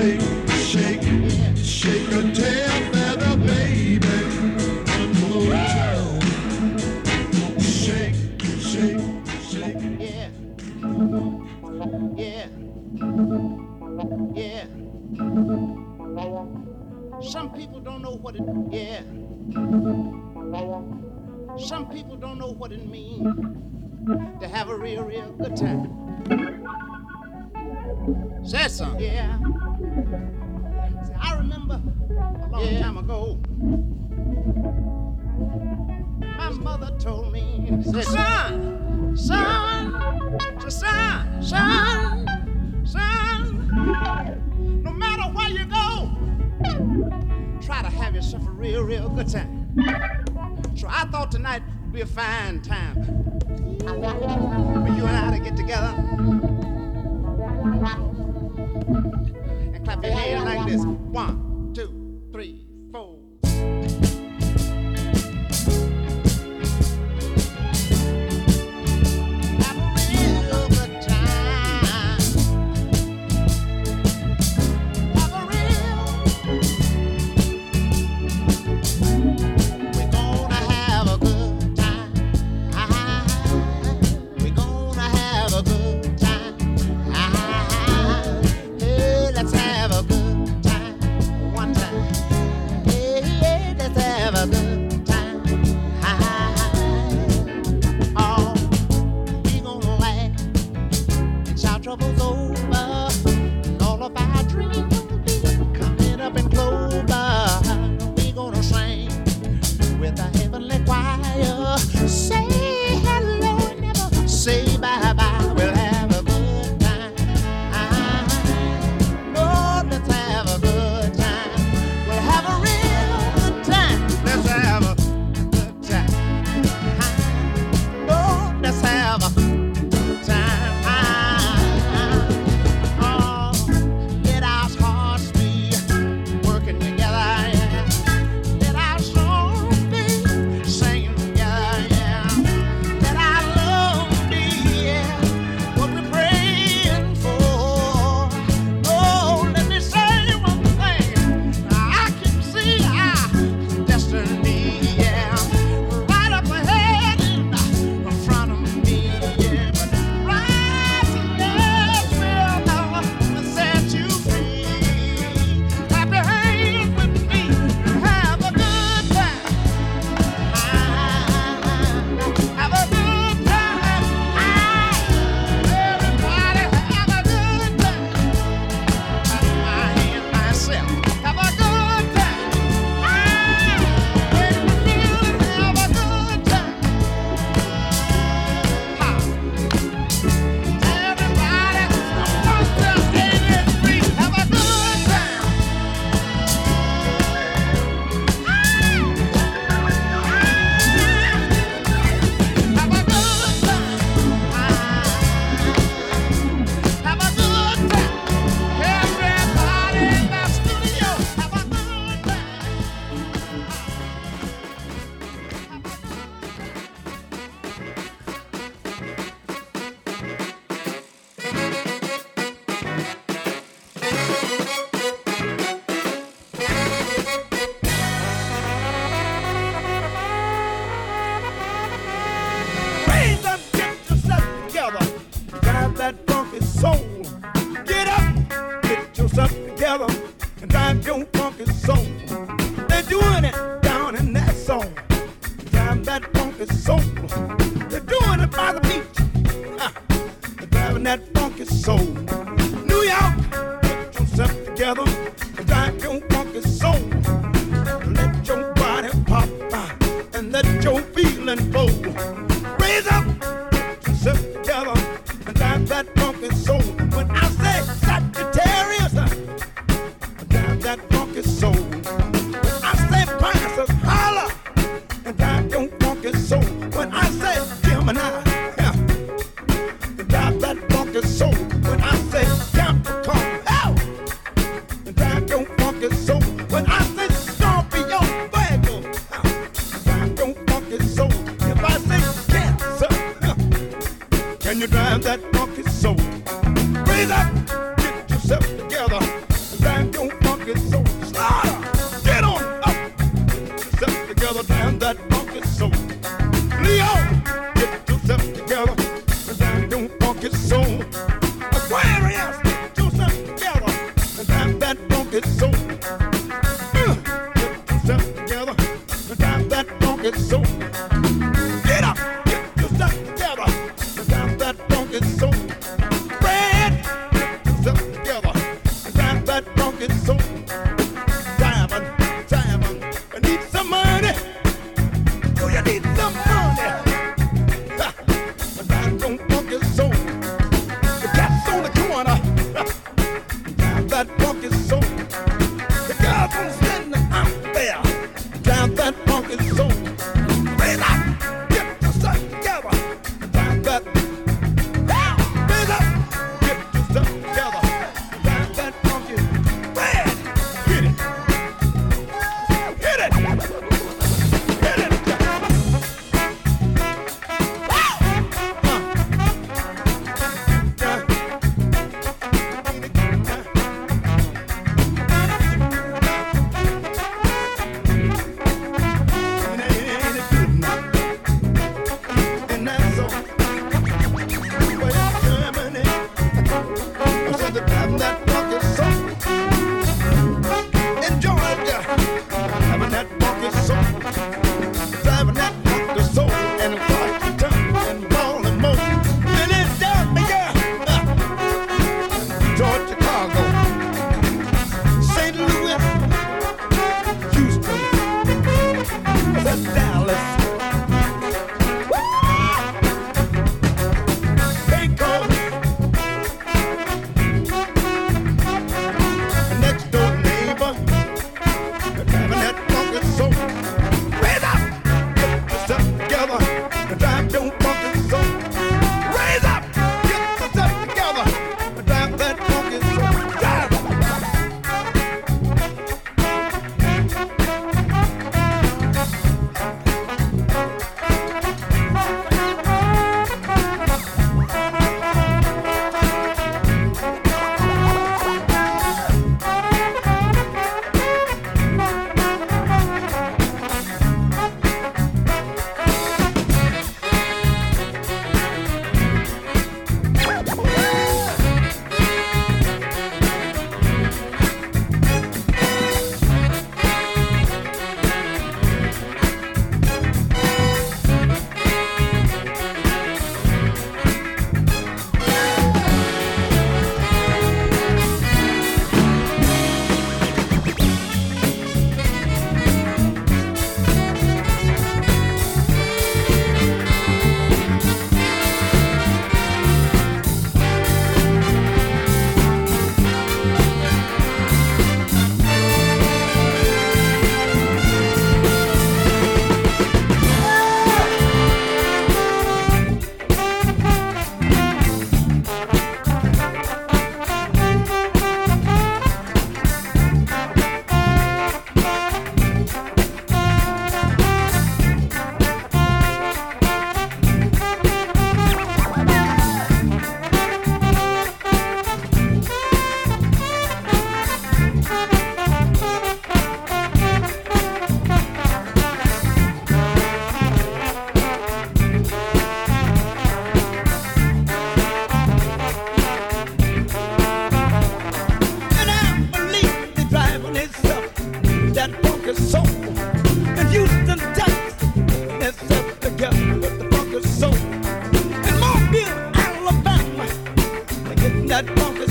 shake, shake, shake a tail feather, baby. Motown. Shake, shake, shake. Yeah. Yeah. Yeah. Some people don't know what it. Yeah. Some people don't know what it means to have a real, real good time. Say something. Yeah. son, son, son, son, son, no matter where you go, try to have yourself a real, real good time. So I thought tonight would be a time for you and I to get together and clap your hands like this. One.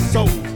soul.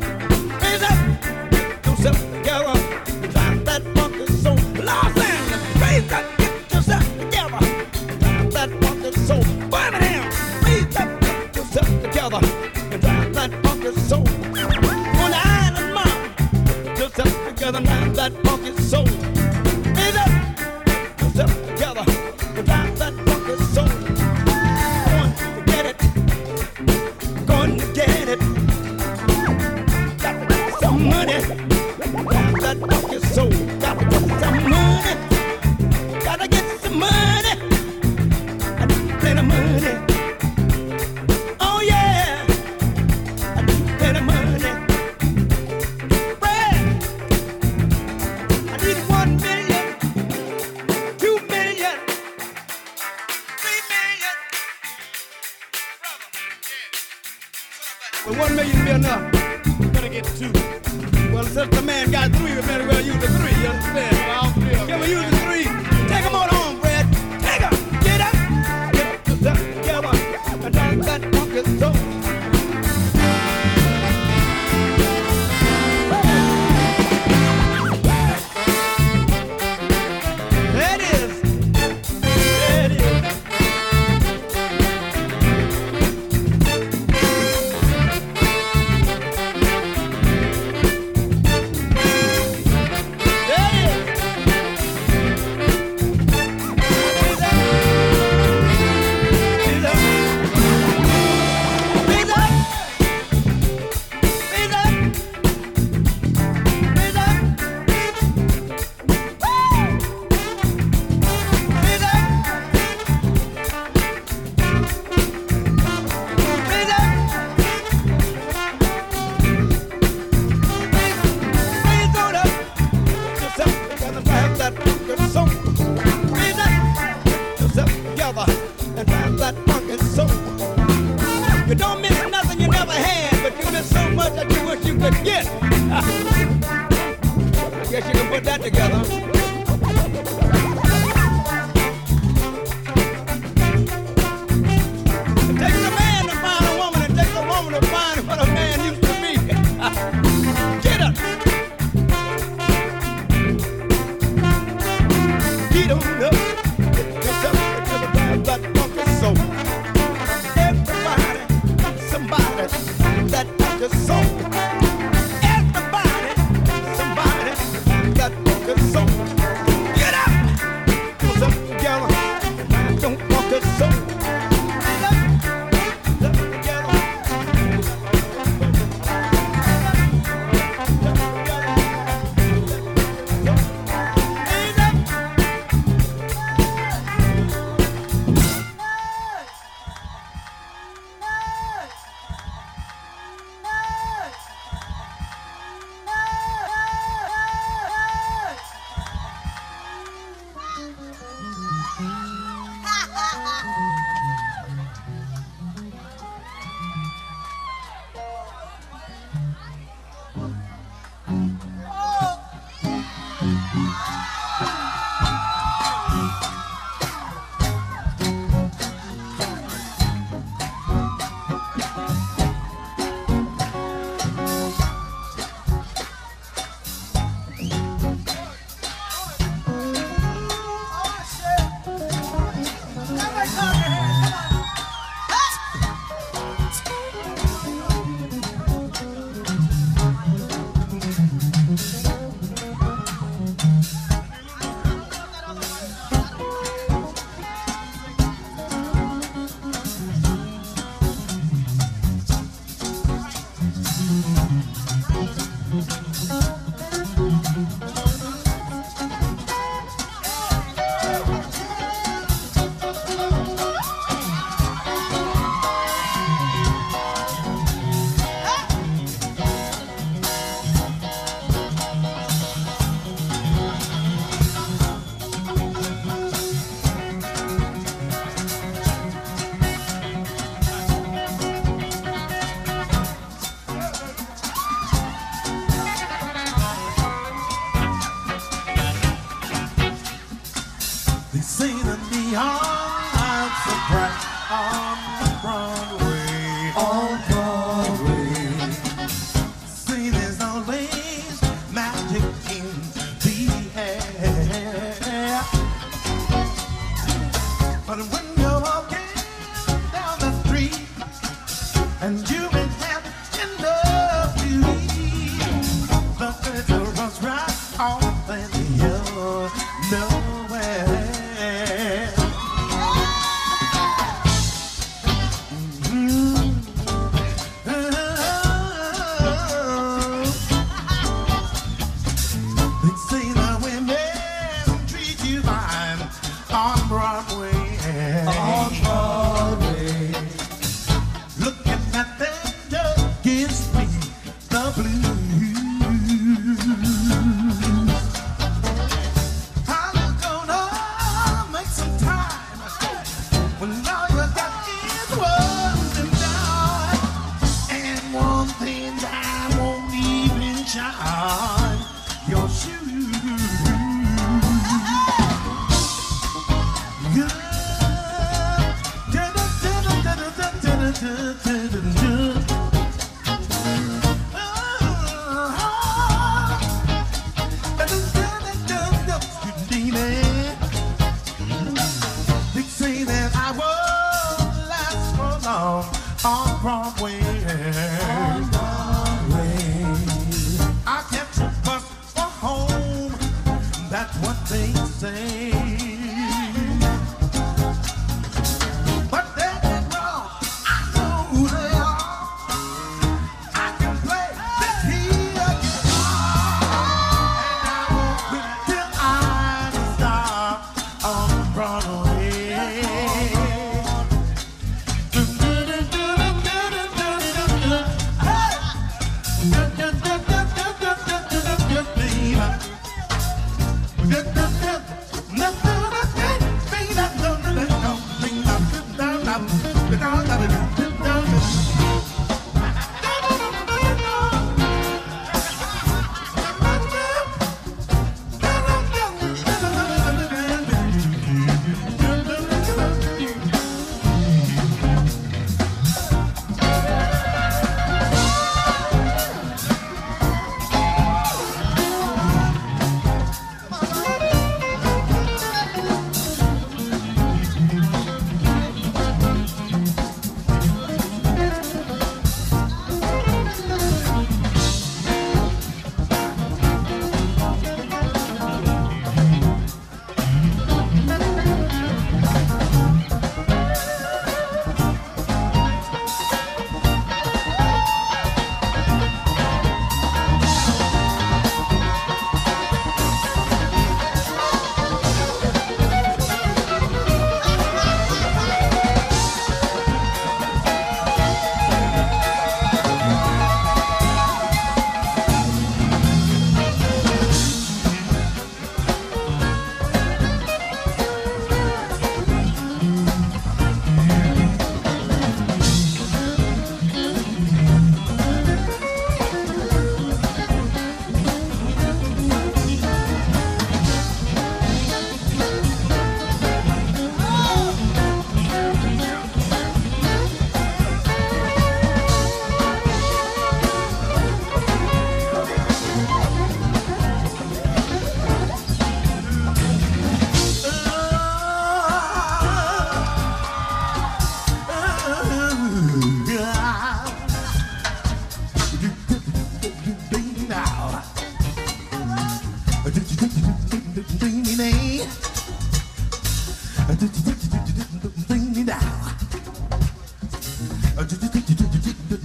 I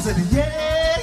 said, yeah.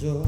So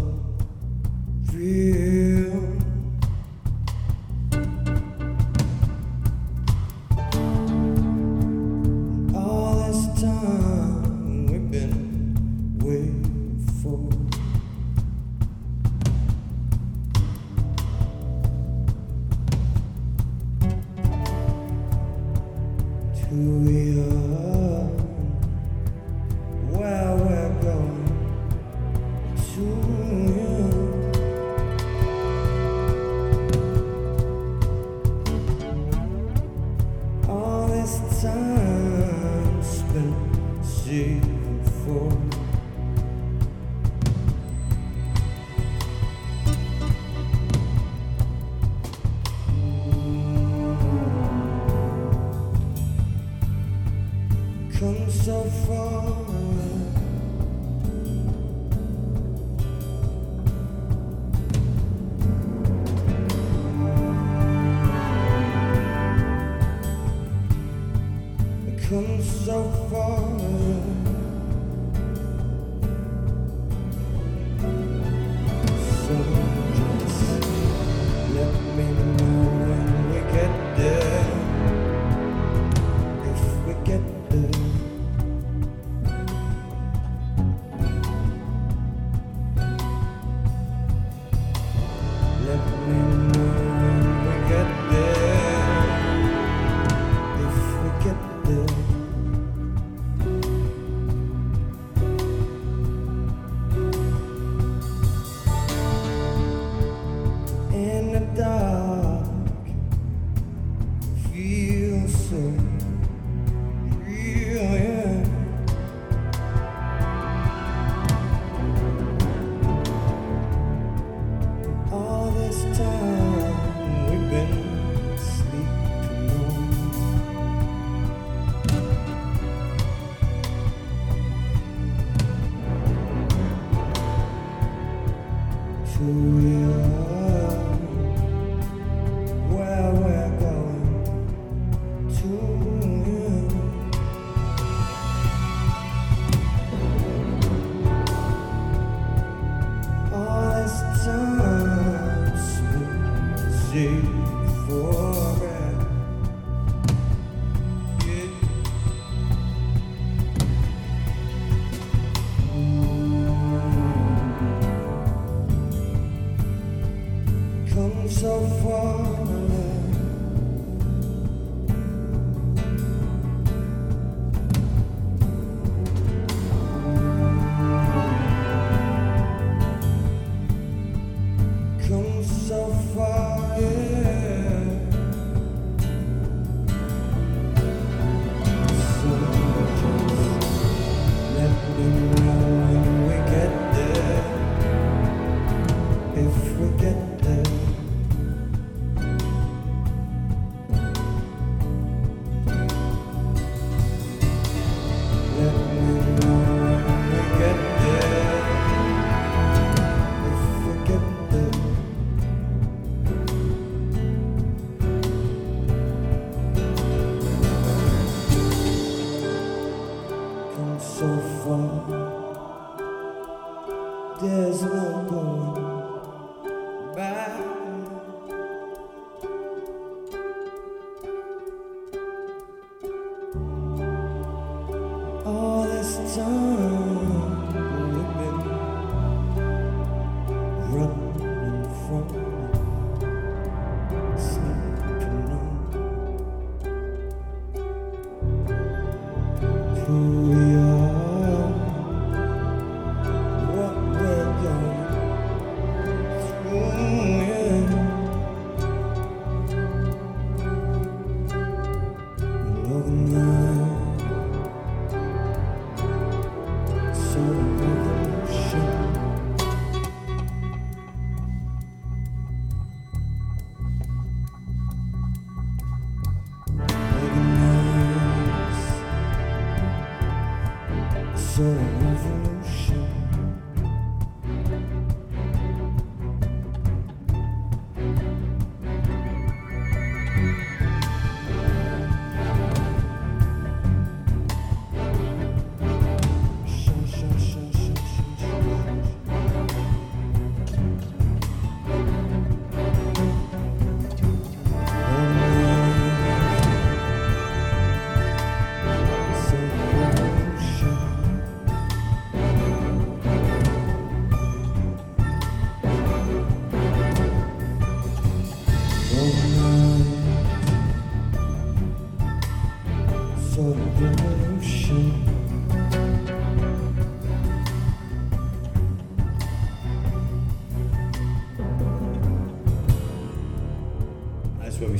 so far.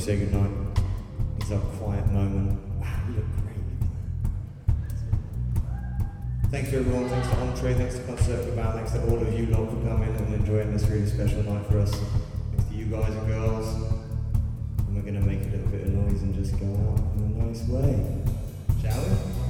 Say goodnight. It's a quiet moment. Wow, you look great. Thanks to everyone, thanks to Entree, thanks to Concert Cabal, thanks to all of you lot for coming and enjoying this really special night for us. Thanks to you guys and girls. And we're going to make a little bit of noise and just go out in a nice way. Shall we?